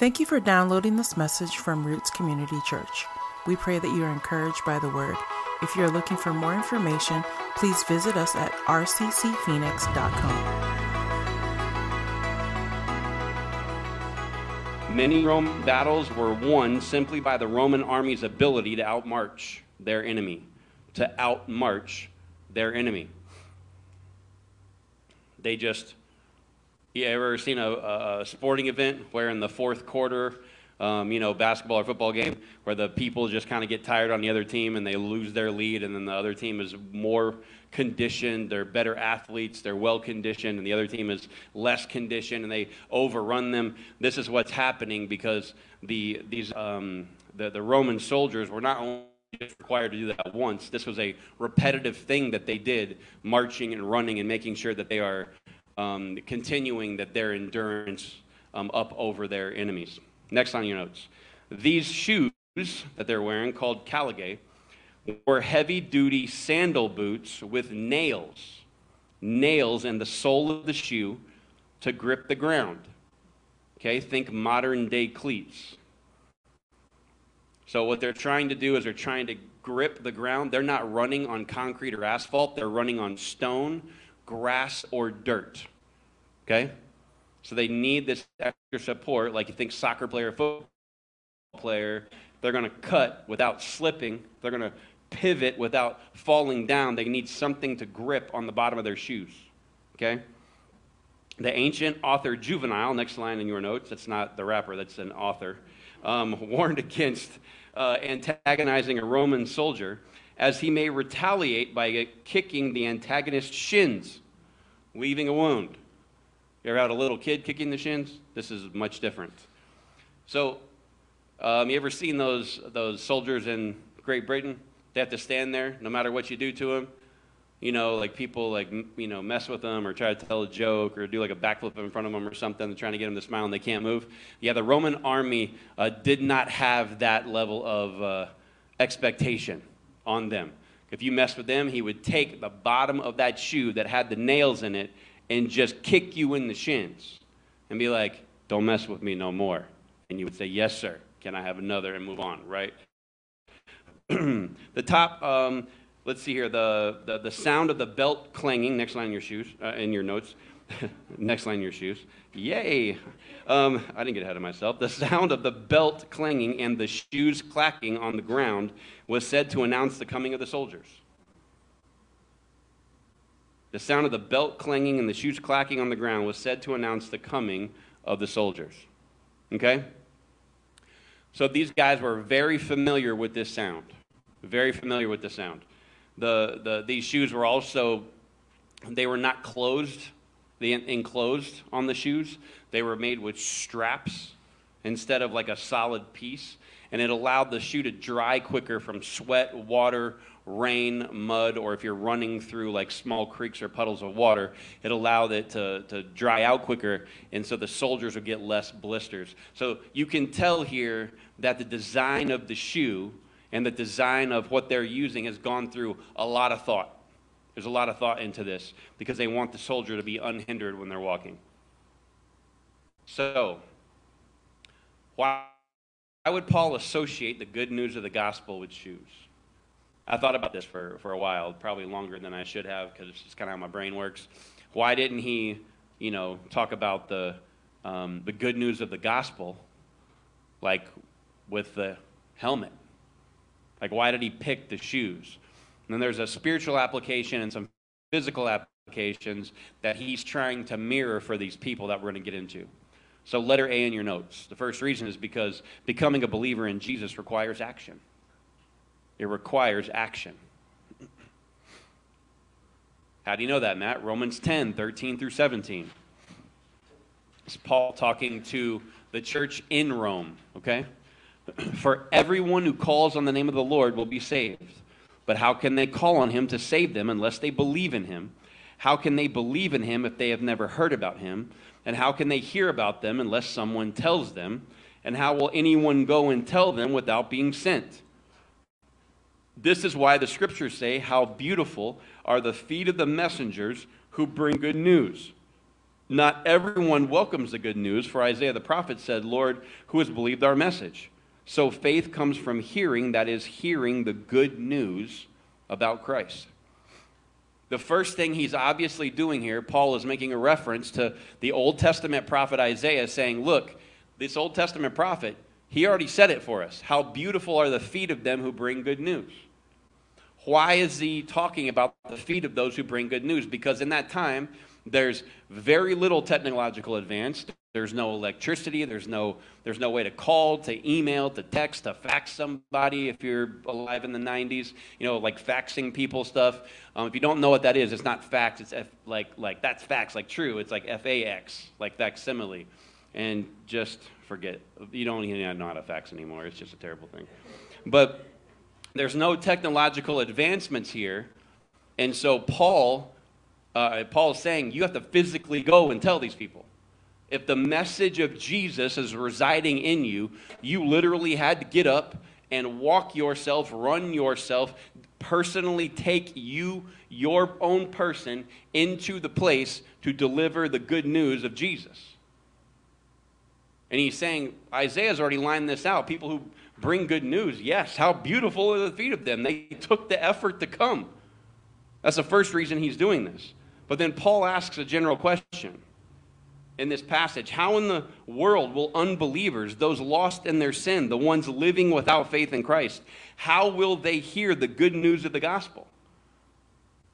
Thank you for downloading this message from Roots Community Church. We pray that you are encouraged by the word. If you are looking for more information, please visit us at rccphoenix.com. Many Roman battles were won simply by the Roman army's ability to outmarch their enemy, to outmarch their enemy. They just you ever seen a, a, sporting event where in the fourth quarter, um, you know, basketball or football game, where the people just kind of get tired on the other team and they lose their lead, and then the other team is more conditioned, they're better athletes, they're well conditioned, and the other team is less conditioned, and they overrun them. This is what's happening because the these um, the, the Roman soldiers were not only required to do that once. This was a repetitive thing that they did, marching and running and making sure that they are um, continuing that their endurance um, up over their enemies. Next on your notes. These shoes that they're wearing, called caligae, were heavy duty sandal boots with nails, nails in the sole of the shoe to grip the ground. Okay, think modern day cleats. So, what they're trying to do is they're trying to grip the ground. They're not running on concrete or asphalt, they're running on stone grass, or dirt. Okay? So they need this extra support. Like you think soccer player, football player, they're going to cut without slipping, they're going to pivot without falling down. They need something to grip on the bottom of their shoes. Okay? The ancient author Juvenal, next line in your notes, that's not the rapper, that's an author, um, warned against uh, antagonizing a Roman soldier as he may retaliate by kicking the antagonist's shins, leaving a wound. You ever had a little kid kicking the shins? This is much different. So, um, you ever seen those, those soldiers in Great Britain? They have to stand there no matter what you do to them. You know, like people like you know mess with them or try to tell a joke or do like a backflip in front of them or something. They're trying to get them to smile and they can't move. Yeah, the Roman army uh, did not have that level of uh, expectation on them. If you messed with them, he would take the bottom of that shoe that had the nails in it and just kick you in the shins and be like, don't mess with me no more. And you would say, yes, sir. Can I have another and move on, right? the top, um, let's see here, the, the, the sound of the belt clanging, next line in your shoes, uh, in your notes. next line in your shoes. Yay! Um, I didn't get ahead of myself. The sound of the belt clanging and the shoes clacking on the ground was said to announce the coming of the soldiers. The sound of the belt clanging and the shoes clacking on the ground was said to announce the coming of the soldiers. Okay? So these guys were very familiar with this sound. Very familiar with the sound. The, the, these shoes were also, they were not closed they enclosed on the shoes. They were made with straps instead of like a solid piece. And it allowed the shoe to dry quicker from sweat, water, rain, mud, or if you're running through like small creeks or puddles of water, it allowed it to, to dry out quicker. And so the soldiers would get less blisters. So you can tell here that the design of the shoe and the design of what they're using has gone through a lot of thought. There's a lot of thought into this because they want the soldier to be unhindered when they're walking. So, why, why would Paul associate the good news of the gospel with shoes? I thought about this for, for a while, probably longer than I should have because it's just kind of how my brain works. Why didn't he, you know, talk about the, um, the good news of the gospel like with the helmet? Like, why did he pick the shoes? And then there's a spiritual application and some physical applications that he's trying to mirror for these people that we're going to get into. So, letter A in your notes. The first reason is because becoming a believer in Jesus requires action. It requires action. How do you know that, Matt? Romans 10, 13 through 17. It's Paul talking to the church in Rome, okay? For everyone who calls on the name of the Lord will be saved. But how can they call on him to save them unless they believe in him? How can they believe in him if they have never heard about him? And how can they hear about them unless someone tells them? And how will anyone go and tell them without being sent? This is why the scriptures say, How beautiful are the feet of the messengers who bring good news. Not everyone welcomes the good news, for Isaiah the prophet said, Lord, who has believed our message? So faith comes from hearing, that is, hearing the good news about Christ. The first thing he's obviously doing here, Paul is making a reference to the Old Testament prophet Isaiah, saying, Look, this Old Testament prophet, he already said it for us. How beautiful are the feet of them who bring good news. Why is he talking about the feet of those who bring good news? Because in that time, there's very little technological advance. There's no electricity. There's no, there's no way to call, to email, to text, to fax somebody if you're alive in the 90s, you know, like faxing people stuff. Um, if you don't know what that is, it's not fax. It's F, like, like, that's fax, like true. It's like F-A-X, like facsimile. And just forget, you don't even know how to fax anymore. It's just a terrible thing. But there's no technological advancements here. And so Paul, uh, Paul is saying you have to physically go and tell these people. If the message of Jesus is residing in you, you literally had to get up and walk yourself, run yourself, personally take you, your own person, into the place to deliver the good news of Jesus. And he's saying, Isaiah's already lined this out. People who bring good news, yes, how beautiful are the feet of them. They took the effort to come. That's the first reason he's doing this. But then Paul asks a general question in this passage How in the world will unbelievers, those lost in their sin, the ones living without faith in Christ, how will they hear the good news of the gospel?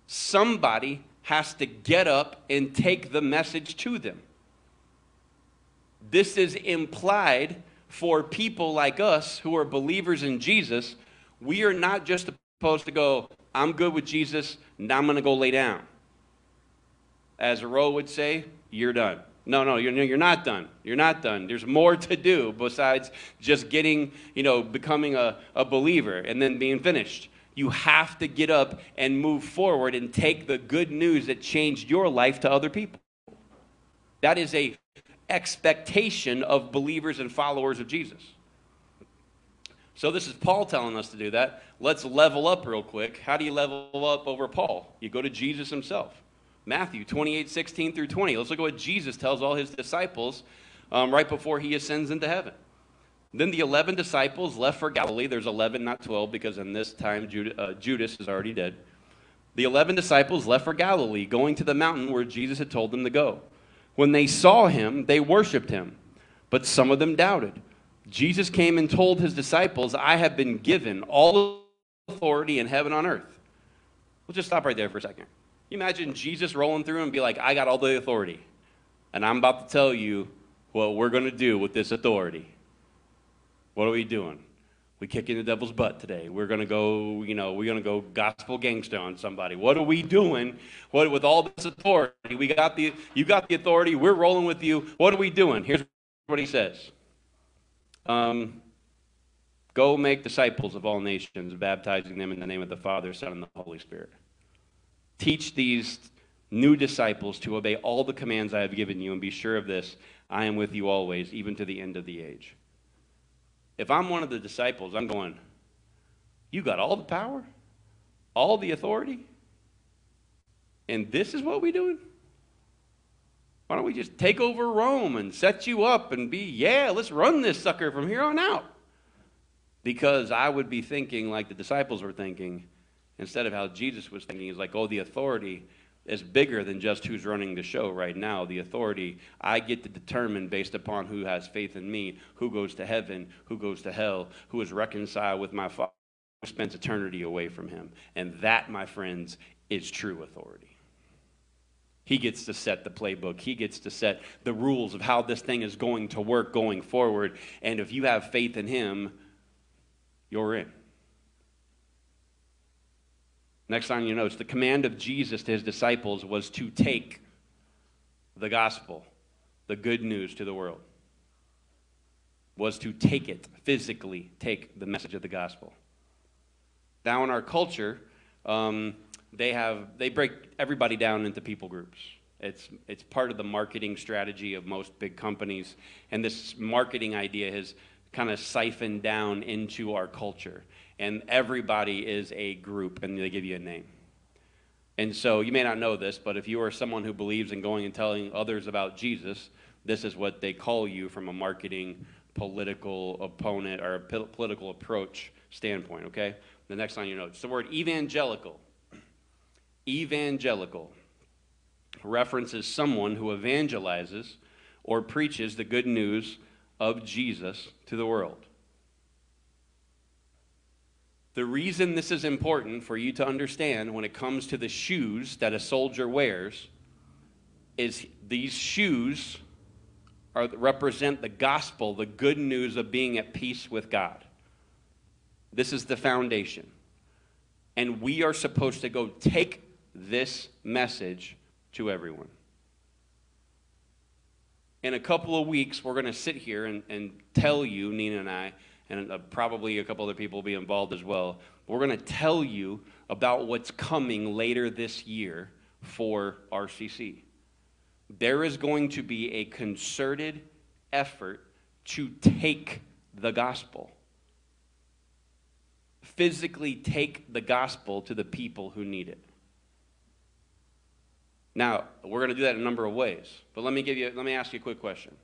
Somebody has to get up and take the message to them. This is implied for people like us who are believers in Jesus. We are not just supposed to go, I'm good with Jesus, now I'm going to go lay down. As Roe would say, you're done. No, no, you're, you're not done. You're not done. There's more to do besides just getting, you know, becoming a, a believer and then being finished. You have to get up and move forward and take the good news that changed your life to other people. That is a expectation of believers and followers of Jesus. So this is Paul telling us to do that. Let's level up real quick. How do you level up over Paul? You go to Jesus himself. Matthew 28, 16 through 20. Let's look at what Jesus tells all his disciples um, right before he ascends into heaven. Then the 11 disciples left for Galilee. There's 11, not 12, because in this time uh, Judas is already dead. The 11 disciples left for Galilee, going to the mountain where Jesus had told them to go. When they saw him, they worshiped him, but some of them doubted. Jesus came and told his disciples, I have been given all authority in heaven and on earth. We'll just stop right there for a second you imagine Jesus rolling through and be like, I got all the authority, and I'm about to tell you what we're going to do with this authority. What are we doing? We kicking the devil's butt today. We're gonna go, you know, we're gonna go gospel gangster on somebody. What are we doing? What with all this authority? We got the you got the authority. We're rolling with you. What are we doing? Here's what he says. Um, go make disciples of all nations, baptizing them in the name of the Father, Son, and the Holy Spirit. Teach these new disciples to obey all the commands I have given you, and be sure of this I am with you always, even to the end of the age. If I'm one of the disciples, I'm going, You got all the power, all the authority, and this is what we're doing? Why don't we just take over Rome and set you up and be, yeah, let's run this sucker from here on out? Because I would be thinking like the disciples were thinking instead of how Jesus was thinking. He's like, oh, the authority is bigger than just who's running the show right now. The authority I get to determine based upon who has faith in me, who goes to heaven, who goes to hell, who is reconciled with my Father, who spends eternity away from him. And that, my friends, is true authority. He gets to set the playbook. He gets to set the rules of how this thing is going to work going forward. And if you have faith in him, you're in. Next on your notes, the command of Jesus to his disciples was to take the gospel, the good news to the world. Was to take it, physically take the message of the gospel. Now, in our culture, um, they have they break everybody down into people groups. It's it's part of the marketing strategy of most big companies, and this marketing idea has kind of siphoned down into our culture and everybody is a group, and they give you a name. And so you may not know this, but if you are someone who believes in going and telling others about Jesus, this is what they call you from a marketing, political opponent, or political approach standpoint, okay? The next line you note. It's the word evangelical. Evangelical references someone who evangelizes or preaches the good news of Jesus to the world. The reason this is important for you to understand when it comes to the shoes that a soldier wears is these shoes are, represent the gospel, the good news of being at peace with God. This is the foundation. And we are supposed to go take this message to everyone. In a couple of weeks, we're going to sit here and, and tell you, Nina and I, and uh, probably a couple other people will be involved as well. We're going to tell you about what's coming later this year for RCC. There is going to be a concerted effort to take the gospel physically take the gospel to the people who need it. Now, we're going to do that in a number of ways. But let me give you let me ask you a quick question.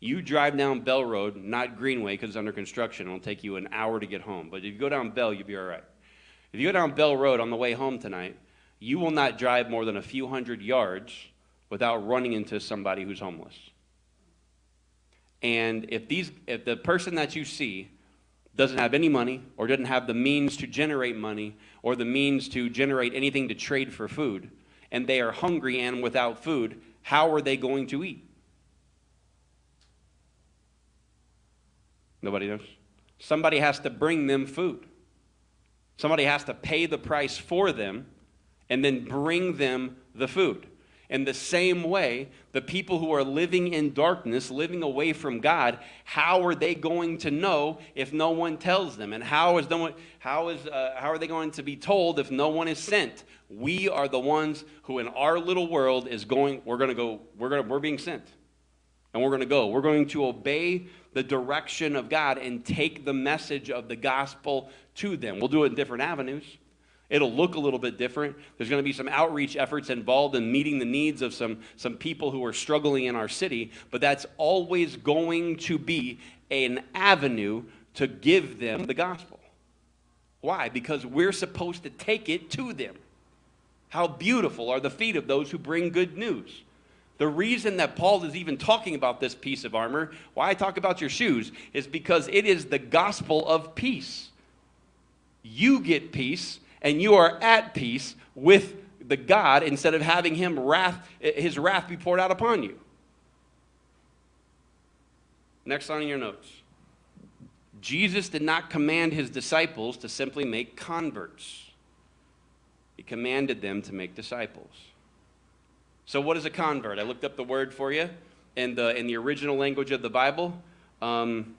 You drive down Bell Road, not Greenway because it's under construction. It'll take you an hour to get home. But if you go down Bell, you'll be all right. If you go down Bell Road on the way home tonight, you will not drive more than a few hundred yards without running into somebody who's homeless. And if these if the person that you see doesn't have any money or doesn't have the means to generate money or the means to generate anything to trade for food, and they are hungry and without food, how are they going to eat? Nobody knows? Somebody has to bring them food. Somebody has to pay the price for them and then bring them the food. In the same way, the people who are living in darkness, living away from God, how are they going to know if no one tells them? And how is no one, how is uh, how are they going to be told if no one is sent? We are the ones who, in our little world, is going. We're going to go. We're going. We're being sent, and we're going to go. We're going to obey the direction of God and take the message of the gospel to them. We'll do it in different avenues. It'll look a little bit different. There's going to be some outreach efforts involved in meeting the needs of some, some people who are struggling in our city, but that's always going to be an avenue to give them the gospel. Why? Because we're supposed to take it to them. How beautiful are the feet of those who bring good news. The reason that Paul is even talking about this piece of armor, why I talk about your shoes, is because it is the gospel of peace. You get peace and you are at peace with the God instead of having him wrath, his wrath be poured out upon you. Next on your notes. Jesus did not command his disciples to simply make converts. He commanded them to make disciples. So, what is a convert? I looked up the word for you in the, in the original language of the Bible. Um,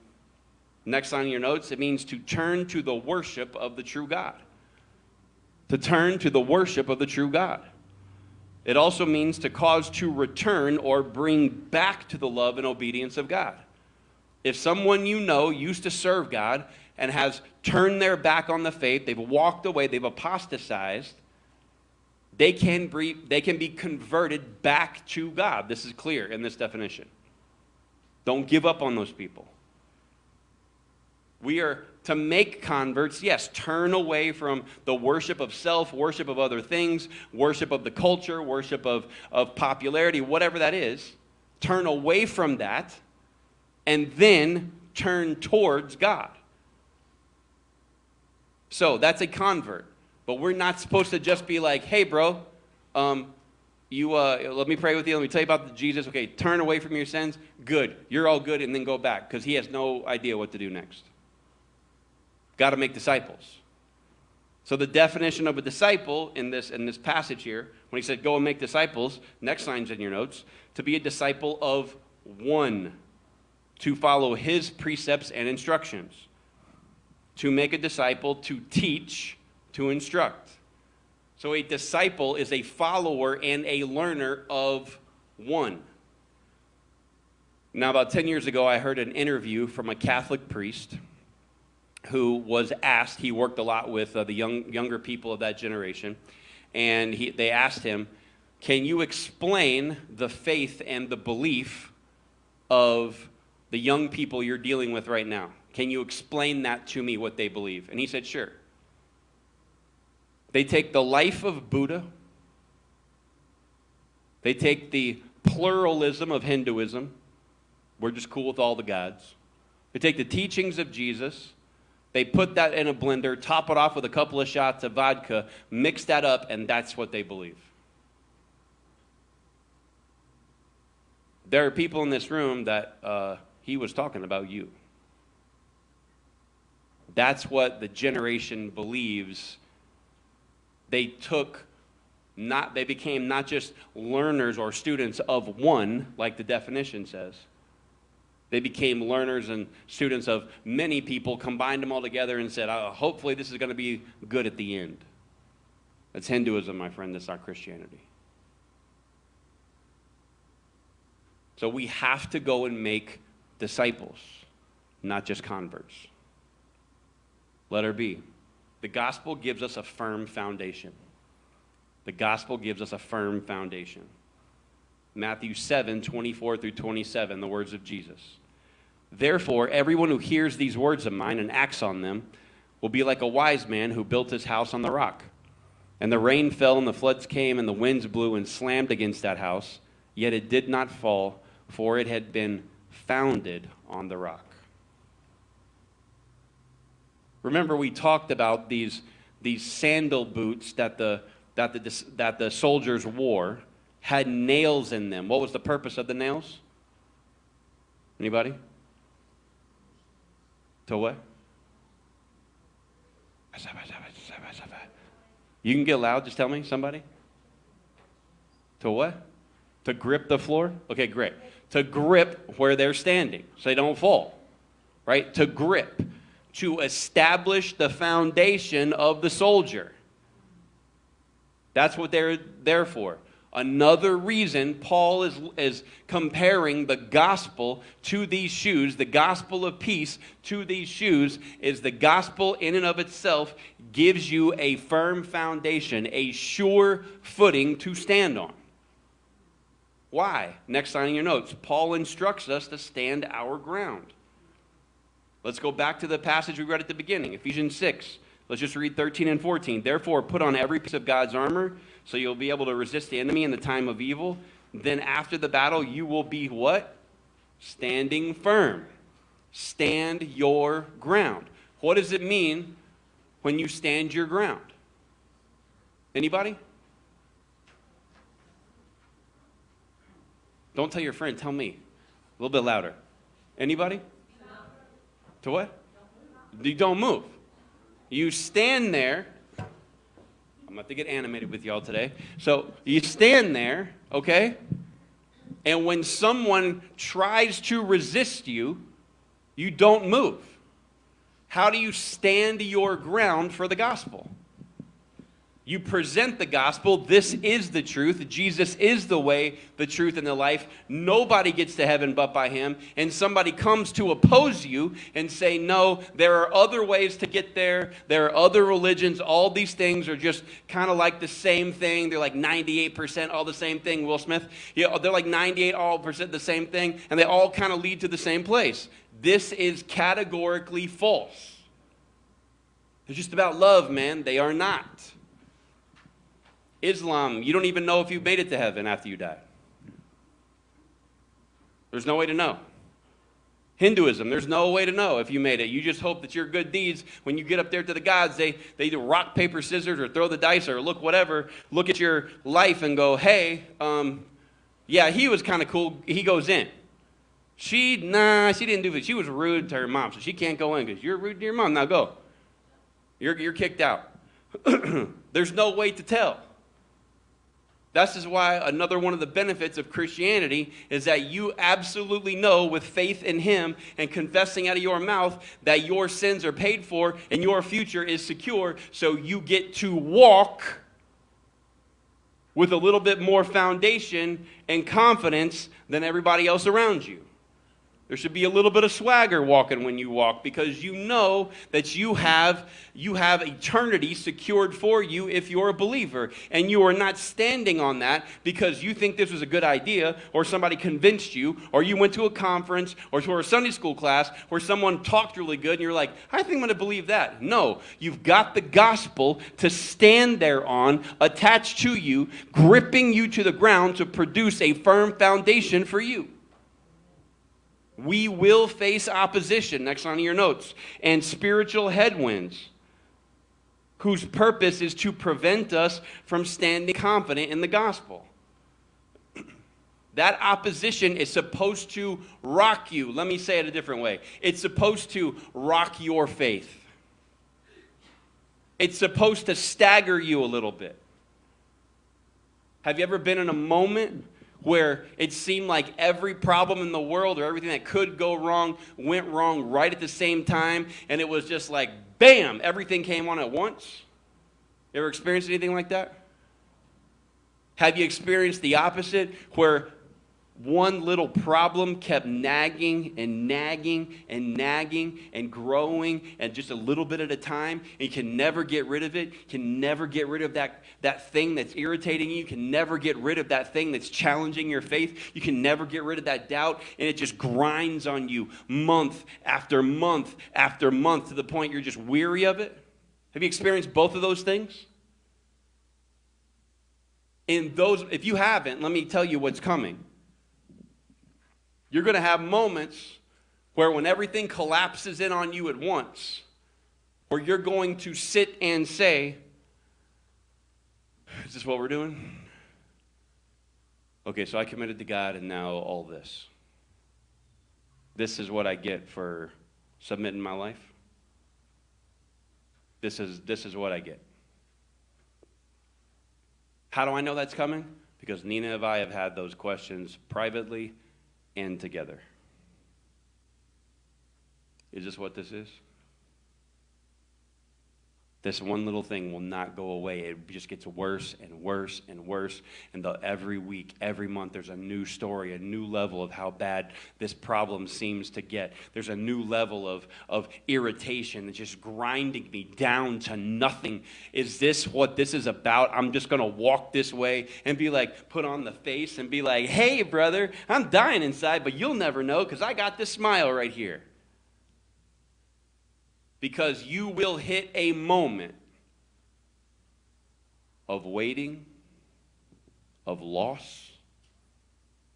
next on your notes, it means to turn to the worship of the true God to turn to the worship of the true God. It also means to cause to return or bring back to the love and obedience of God. If someone you know used to serve God and has turned their back on the faith, they've walked away, they've apostatized, they can be, they can be converted back to God. This is clear in this definition. Don't give up on those people. We are to make converts, yes, turn away from the worship of self, worship of other things, worship of the culture, worship of, of popularity, whatever that is. Turn away from that and then turn towards God. So that's a convert. But we're not supposed to just be like, hey, bro, um, you uh, let me pray with you. Let me tell you about Jesus. Okay, turn away from your sins. Good. You're all good, and then go back because he has no idea what to do next got to make disciples. So the definition of a disciple in this in this passage here, when he said go and make disciples, next line's in your notes, to be a disciple of one, to follow his precepts and instructions. To make a disciple, to teach, to instruct. So a disciple is a follower and a learner of one. Now, about 10 years ago, I heard an interview from a Catholic priest who was asked, he worked a lot with uh, the young, younger people of that generation, and he, they asked him, Can you explain the faith and the belief of the young people you're dealing with right now? Can you explain that to me, what they believe? And he said, Sure. They take the life of Buddha, they take the pluralism of Hinduism. We're just cool with all the gods. They take the teachings of Jesus, they put that in a blender, top it off with a couple of shots of vodka, mix that up, and that's what they believe. There are people in this room that uh, he was talking about you. That's what the generation believes. They took not they became not just learners or students of one like the definition says they became learners and students of many people, combined them all together, and said, oh, hopefully, this is going to be good at the end. That's Hinduism, my friend. That's not Christianity. So we have to go and make disciples, not just converts. Letter B. The gospel gives us a firm foundation. The gospel gives us a firm foundation. Matthew 7 24 through 27, the words of Jesus. Therefore, everyone who hears these words of mine and acts on them will be like a wise man who built his house on the rock. And the rain fell, and the floods came, and the winds blew and slammed against that house, yet it did not fall, for it had been founded on the rock. Remember, we talked about these, these sandal boots that the, that, the, that the soldiers wore had nails in them. What was the purpose of the nails? Anybody? To what? You can get loud, just tell me, somebody. To what? To grip the floor? Okay, great. To grip where they're standing so they don't fall. Right? To grip. To establish the foundation of the soldier. That's what they're there for. Another reason Paul is, is comparing the gospel to these shoes, the gospel of peace to these shoes, is the gospel in and of itself gives you a firm foundation, a sure footing to stand on. Why? Next line in your notes. Paul instructs us to stand our ground. Let's go back to the passage we read at the beginning, Ephesians 6. Let's just read 13 and 14. Therefore, put on every piece of God's armor so you'll be able to resist the enemy in the time of evil. Then after the battle, you will be what? Standing firm. Stand your ground. What does it mean when you stand your ground? Anybody? Don't tell your friend, tell me. A little bit louder. Anybody? To what? You don't move. You stand there I'm about to get animated with y'all today. So you stand there, okay? And when someone tries to resist you, you don't move. How do you stand your ground for the gospel? You present the gospel. This is the truth. Jesus is the way, the truth, and the life. Nobody gets to heaven but by him. And somebody comes to oppose you and say, No, there are other ways to get there. There are other religions. All these things are just kind of like the same thing. They're like 98% all the same thing, Will Smith. Yeah, they're like 98 all percent the same thing, and they all kind of lead to the same place. This is categorically false. They're just about love, man. They are not. Islam, you don't even know if you made it to heaven after you die. There's no way to know. Hinduism, there's no way to know if you made it. You just hope that your good deeds, when you get up there to the gods, they, they do rock, paper, scissors, or throw the dice, or look whatever, look at your life and go, hey, um, yeah, he was kind of cool. He goes in. She, nah, she didn't do it. She was rude to her mom, so she can't go in because you're rude to your mom. Now go. You're, you're kicked out. There's no way to tell. This is why another one of the benefits of Christianity is that you absolutely know with faith in Him and confessing out of your mouth that your sins are paid for and your future is secure. So you get to walk with a little bit more foundation and confidence than everybody else around you. There should be a little bit of swagger walking when you walk because you know that you have you have eternity secured for you if you're a believer and you are not standing on that because you think this was a good idea or somebody convinced you or you went to a conference or to a Sunday school class where someone talked really good and you're like, "I think I'm going to believe that." No, you've got the gospel to stand there on, attached to you, gripping you to the ground to produce a firm foundation for you. We will face opposition, next on your notes, and spiritual headwinds, whose purpose is to prevent us from standing confident in the gospel. That opposition is supposed to rock you. Let me say it a different way it's supposed to rock your faith, it's supposed to stagger you a little bit. Have you ever been in a moment where it seemed like every problem in the world or everything that could go wrong went wrong right at the same time, and it was just like, bam, everything came on at once? You ever experienced anything like that? Have you experienced the opposite, where one little problem kept nagging and nagging and nagging and growing and just a little bit at a time. And you can never get rid of it. Can never get rid of that, that thing that's irritating you. You can never get rid of that thing that's challenging your faith. You can never get rid of that doubt and it just grinds on you month after month after month to the point you're just weary of it. Have you experienced both of those things? And those if you haven't let me tell you what's coming you're going to have moments where, when everything collapses in on you at once, where you're going to sit and say, Is this what we're doing? Okay, so I committed to God, and now all this. This is what I get for submitting my life. This is, this is what I get. How do I know that's coming? Because Nina and I have had those questions privately and together. Is this what this is? This one little thing will not go away. It just gets worse and worse and worse. And the, every week, every month, there's a new story, a new level of how bad this problem seems to get. There's a new level of, of irritation that's just grinding me down to nothing. Is this what this is about? I'm just going to walk this way and be like, put on the face and be like, hey, brother, I'm dying inside, but you'll never know because I got this smile right here because you will hit a moment of waiting, of loss,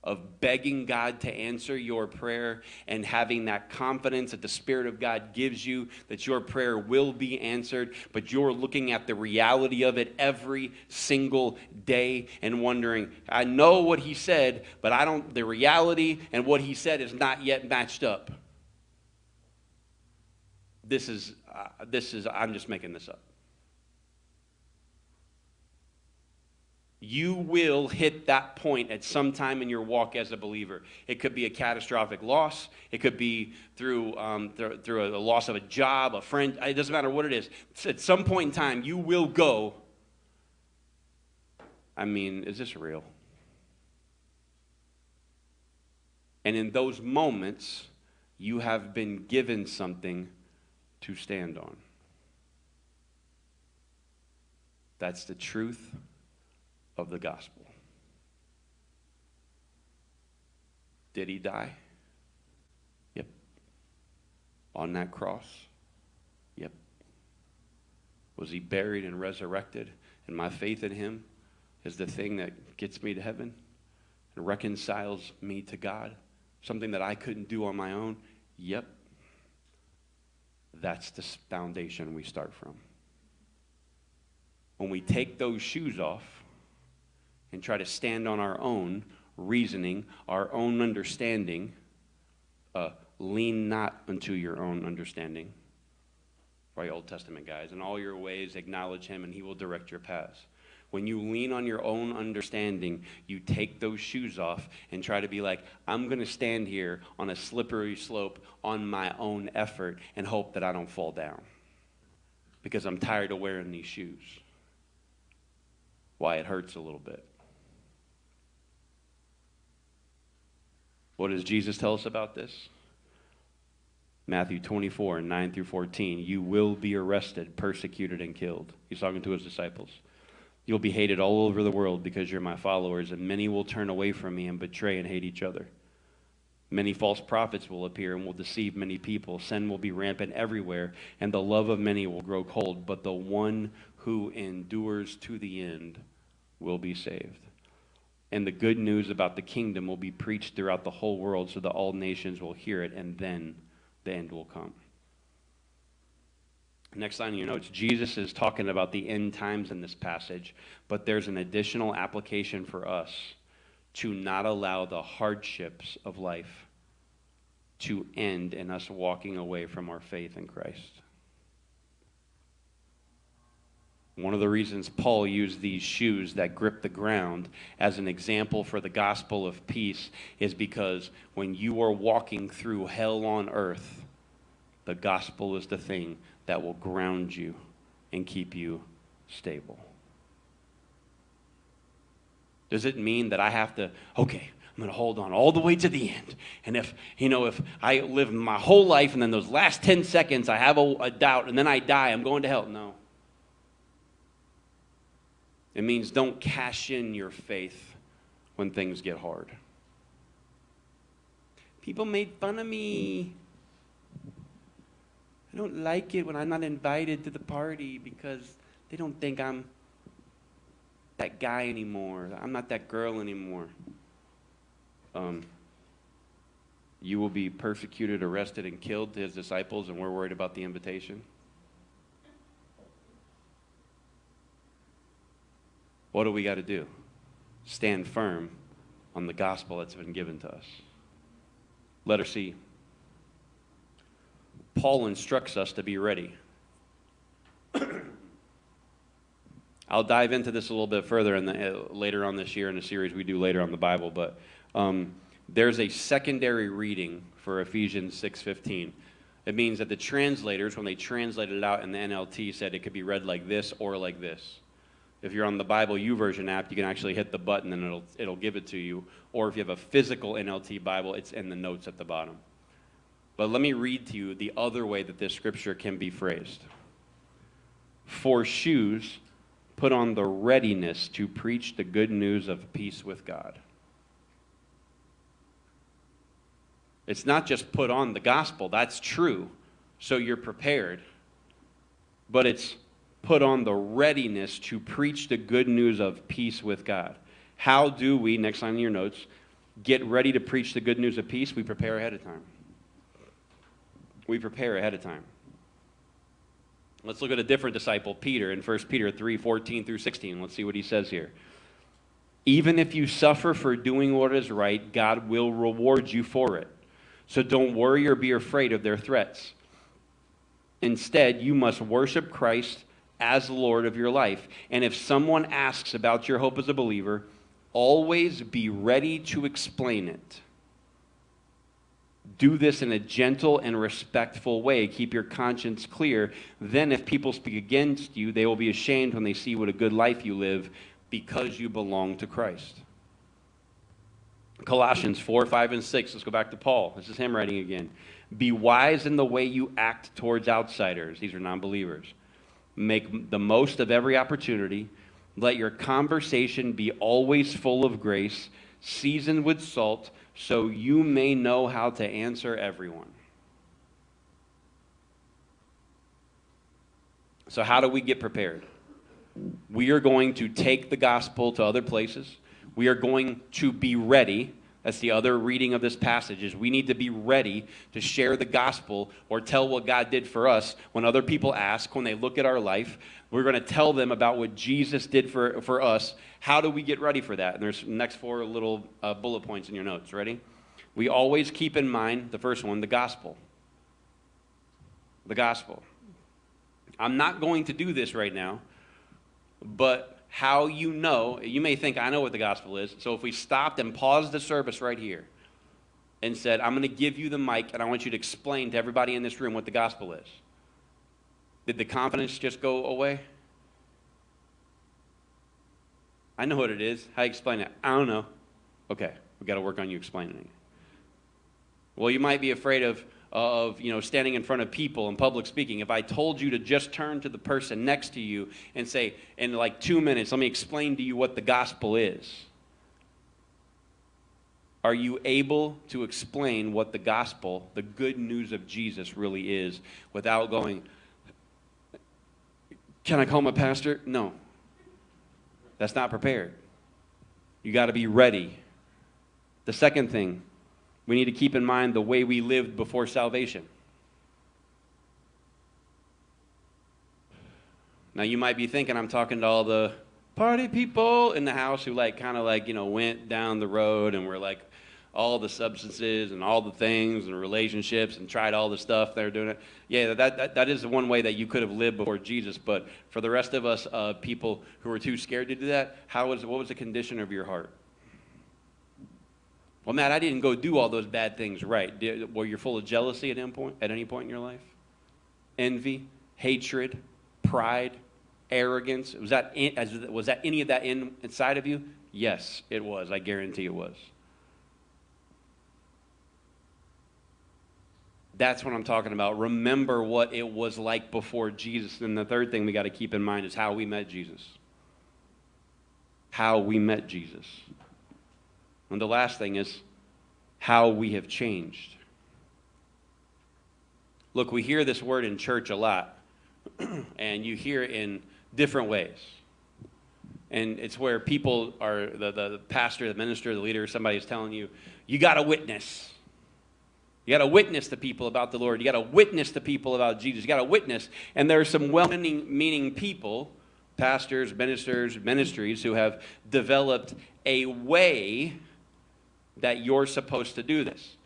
of begging God to answer your prayer and having that confidence that the Spirit of God gives you that your prayer will be answered, but you're looking at the reality of it every single day and wondering, I know what He said, but I don't, the reality and what He said is not yet matched up this is, uh, this is, I'm just making this up. You will hit that point at some time in your walk as a believer. It could be a catastrophic loss. It could be through, um, through, through a loss of a job, a friend. It doesn't matter what it is. At some point in time, you will go, I mean, is this real? And in those moments, you have been given something to stand on. That's the truth of the gospel. Did he die? Yep. On that cross? Yep. Was he buried and resurrected? And my faith in him is the thing that gets me to heaven and reconciles me to God. Something that I couldn't do on my own? Yep. That's the foundation we start from. When we take those shoes off and try to stand on our own reasoning, our own understanding, uh, lean not unto your own understanding. Right, Old Testament guys. In all your ways, acknowledge him, and he will direct your paths. When you lean on your own understanding, you take those shoes off and try to be like, I'm going to stand here on a slippery slope on my own effort and hope that I don't fall down because I'm tired of wearing these shoes. Why it hurts a little bit. What does Jesus tell us about this? Matthew 24, 9 through 14. You will be arrested, persecuted, and killed. He's talking to his disciples. You'll be hated all over the world because you're my followers, and many will turn away from me and betray and hate each other. Many false prophets will appear and will deceive many people. Sin will be rampant everywhere, and the love of many will grow cold. But the one who endures to the end will be saved. And the good news about the kingdom will be preached throughout the whole world so that all nations will hear it, and then the end will come. Next line in your notes Jesus is talking about the end times in this passage, but there's an additional application for us to not allow the hardships of life to end in us walking away from our faith in Christ. One of the reasons Paul used these shoes that grip the ground as an example for the gospel of peace is because when you are walking through hell on earth, the gospel is the thing that will ground you and keep you stable. Does it mean that I have to, okay, I'm going to hold on all the way to the end. And if, you know, if I live my whole life and then those last 10 seconds I have a, a doubt and then I die, I'm going to hell? No. It means don't cash in your faith when things get hard. People made fun of me. I don't like it when I'm not invited to the party because they don't think I'm that guy anymore. I'm not that girl anymore. Um, you will be persecuted, arrested, and killed to his disciples, and we're worried about the invitation. What do we got to do? Stand firm on the gospel that's been given to us. Letter C. Paul instructs us to be ready. I'll dive into this a little bit further in the, uh, later on this year in a series we do later on the Bible, but um, there's a secondary reading for Ephesians 6:15. It means that the translators, when they translated it out in the NLT, said it could be read like this or like this. If you're on the Bible YouVersion app, you can actually hit the button and it'll, it'll give it to you. Or if you have a physical NLT Bible, it's in the notes at the bottom. But let me read to you the other way that this scripture can be phrased. For shoes, put on the readiness to preach the good news of peace with God. It's not just put on the gospel, that's true, so you're prepared. But it's put on the readiness to preach the good news of peace with God. How do we, next line in your notes, get ready to preach the good news of peace? We prepare ahead of time. We prepare ahead of time. Let's look at a different disciple, Peter, in 1 Peter 3 14 through 16. Let's see what he says here. Even if you suffer for doing what is right, God will reward you for it. So don't worry or be afraid of their threats. Instead, you must worship Christ as Lord of your life. And if someone asks about your hope as a believer, always be ready to explain it. Do this in a gentle and respectful way. Keep your conscience clear. Then, if people speak against you, they will be ashamed when they see what a good life you live because you belong to Christ. Colossians 4, 5, and 6. Let's go back to Paul. This is him writing again. Be wise in the way you act towards outsiders. These are non believers Make the most of every opportunity. Let your conversation be always full of grace, seasoned with salt, so you may know how to answer everyone. So, how do we get prepared? We are going to take the gospel to other places. We are going to be ready that's the other reading of this passage is we need to be ready to share the gospel or tell what God did for us when other people ask, when they look at our life. We're going to tell them about what Jesus did for, for us. How do we get ready for that? And there's next four little uh, bullet points in your notes. Ready? We always keep in mind the first one, the gospel. The gospel. I'm not going to do this right now, but how you know, you may think, I know what the gospel is. So if we stopped and paused the service right here and said, I'm going to give you the mic and I want you to explain to everybody in this room what the gospel is, did the confidence just go away? I know what it is. How you explain it? I don't know. Okay, we've got to work on you explaining it. Well, you might be afraid of, of you know standing in front of people and public speaking. If i told you to just turn to the person next to you and say in like two minutes let me explain to you what the gospel is. Are you able to explain what the gospel the good news of jesus really is without going can i call my pastor? No. That's not prepared. You got to be ready. The second thing we need to keep in mind the way we lived before salvation. Now, you might be thinking I'm talking to all the party people in the house who, like, kind of like, you know, went down the road and were like all the substances and all the things and relationships and tried all the stuff they're doing it. Yeah, that, that, that is the one way that you could have lived before Jesus. But for the rest of us, uh, people who were too scared to do that, how was, what was the condition of your heart? Well, Matt, I didn't go do all those bad things right. Did, were you full of jealousy at any point, at any point in your life? Envy, hatred, pride, arrogance. Was that, in, was that any of that in, inside of you? Yes, it was. I guarantee it was. That's what I'm talking about. Remember what it was like before Jesus. And the third thing we got to keep in mind is how we met Jesus. How we met Jesus. And the last thing is how we have changed. Look, we hear this word in church a lot, and you hear it in different ways. And it's where people are, the, the pastor, the minister, the leader, somebody is telling you, you got to witness. You got to witness the people about the Lord. You got to witness the people about Jesus. You got to witness. And there are some well meaning people, pastors, ministers, ministries, who have developed a way that you're supposed to do this.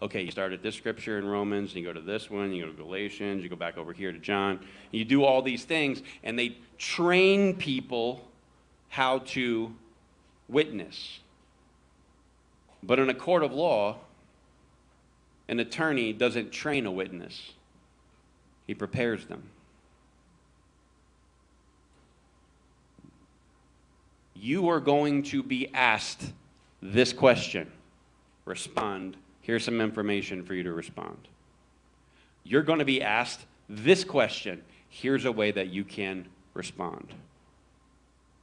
Okay, you start at this scripture in Romans, and you go to this one, you go to Galatians, you go back over here to John. You do all these things, and they train people how to witness. But in a court of law, an attorney doesn't train a witness, he prepares them. You are going to be asked this question respond. Here's some information for you to respond. You're going to be asked this question. Here's a way that you can respond.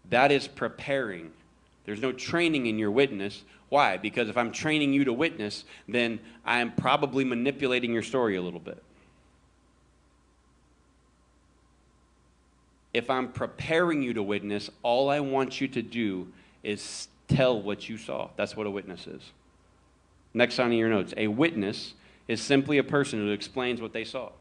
That is preparing. There's no training in your witness. Why? Because if I'm training you to witness, then I am probably manipulating your story a little bit. If I'm preparing you to witness, all I want you to do is tell what you saw. That's what a witness is. Next on your notes. A witness is simply a person who explains what they saw.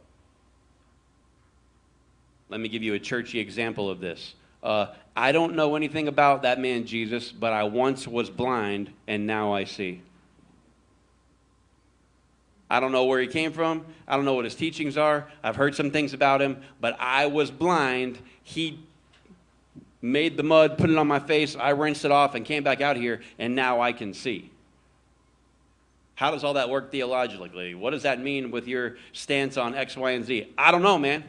Let me give you a churchy example of this. Uh, I don't know anything about that man Jesus, but I once was blind and now I see. I don't know where he came from. I don't know what his teachings are. I've heard some things about him, but I was blind. He made the mud, put it on my face, I rinsed it off, and came back out here, and now I can see. How does all that work theologically? What does that mean with your stance on X, Y, and Z? I don't know, man.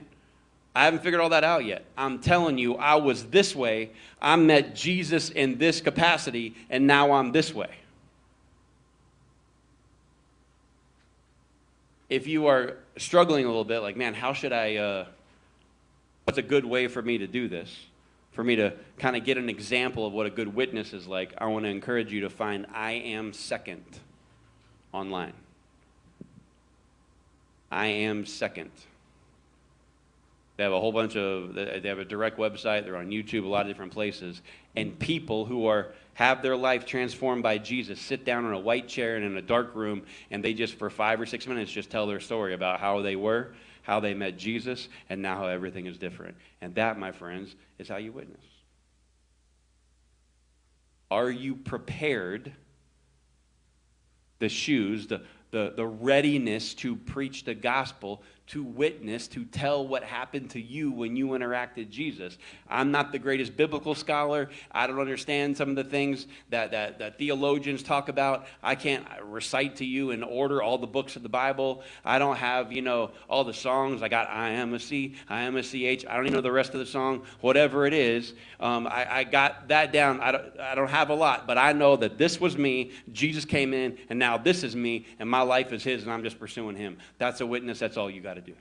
I haven't figured all that out yet. I'm telling you, I was this way. I met Jesus in this capacity, and now I'm this way. If you are struggling a little bit, like, man, how should I, uh, what's a good way for me to do this? For me to kind of get an example of what a good witness is like, I want to encourage you to find I am second online. I am second. They have a whole bunch of, they have a direct website, they're on YouTube, a lot of different places. And people who are, have their life transformed by Jesus sit down in a white chair and in a dark room, and they just, for five or six minutes, just tell their story about how they were, how they met Jesus, and now how everything is different. And that, my friends, is how you witness. Are you prepared? The shoes, the, the, the readiness to preach the gospel to witness, to tell what happened to you when you interacted Jesus. I'm not the greatest biblical scholar. I don't understand some of the things that, that, that theologians talk about. I can't recite to you in order all the books of the Bible. I don't have, you know, all the songs. I got I am a C, I am a CH. I don't even know the rest of the song, whatever it is. Um, I, I got that down. I don't, I don't have a lot, but I know that this was me. Jesus came in, and now this is me, and my life is His and I'm just pursuing Him. That's a witness. That's all you got to do.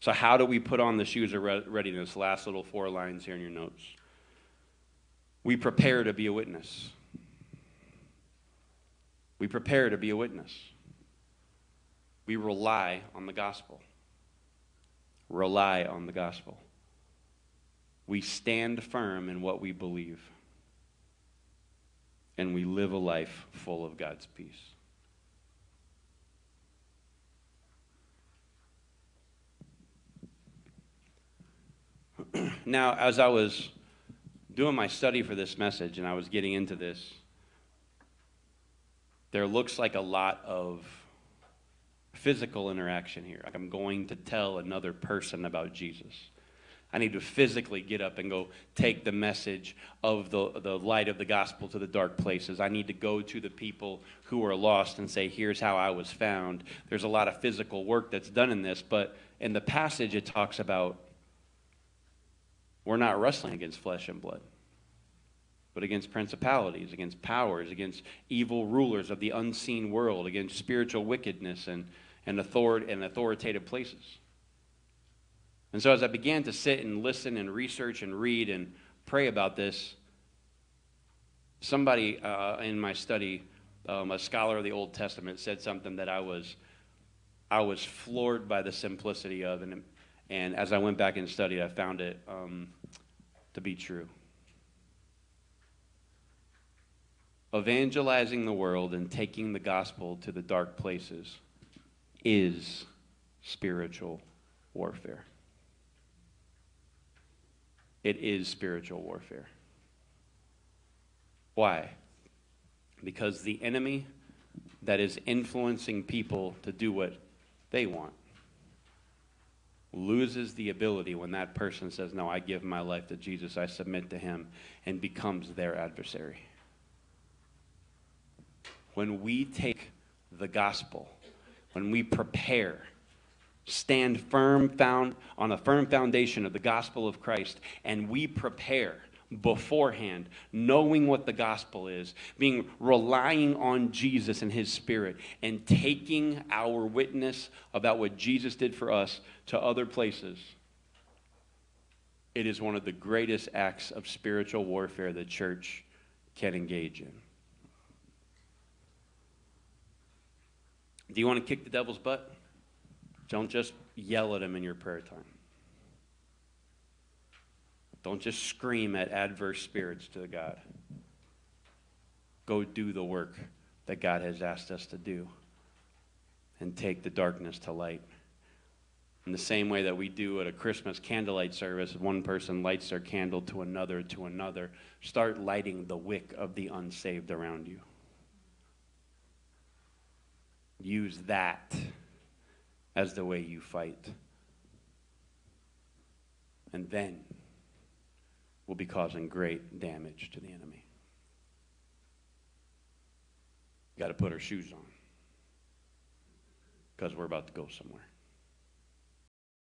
So, how do we put on the shoes of readiness? Last little four lines here in your notes. We prepare to be a witness. We prepare to be a witness. We rely on the gospel. Rely on the gospel. We stand firm in what we believe. And we live a life full of God's peace. now, as I was doing my study for this message and I was getting into this, there looks like a lot of physical interaction here. Like I'm going to tell another person about Jesus. I need to physically get up and go take the message of the, the light of the gospel to the dark places. I need to go to the people who are lost and say, Here's how I was found. There's a lot of physical work that's done in this, but in the passage, it talks about we're not wrestling against flesh and blood, but against principalities, against powers, against evil rulers of the unseen world, against spiritual wickedness and, and, author- and authoritative places. And so, as I began to sit and listen and research and read and pray about this, somebody uh, in my study, um, a scholar of the Old Testament, said something that I was, I was floored by the simplicity of. And and as I went back and studied, I found it um, to be true. Evangelizing the world and taking the gospel to the dark places is spiritual warfare. It is spiritual warfare. Why? Because the enemy that is influencing people to do what they want loses the ability when that person says, No, I give my life to Jesus, I submit to him, and becomes their adversary. When we take the gospel, when we prepare, stand firm found on a firm foundation of the gospel of Christ, and we prepare beforehand, knowing what the gospel is, being relying on Jesus and his spirit, and taking our witness about what Jesus did for us to other places. It is one of the greatest acts of spiritual warfare the church can engage in. Do you want to kick the devil's butt? Don't just yell at him in your prayer time. Don't just scream at adverse spirits to God. Go do the work that God has asked us to do and take the darkness to light. In the same way that we do at a Christmas candlelight service, one person lights their candle to another, to another, start lighting the wick of the unsaved around you. Use that as the way you fight. And then will be causing great damage to the enemy. Got to put our shoes on because we're about to go somewhere.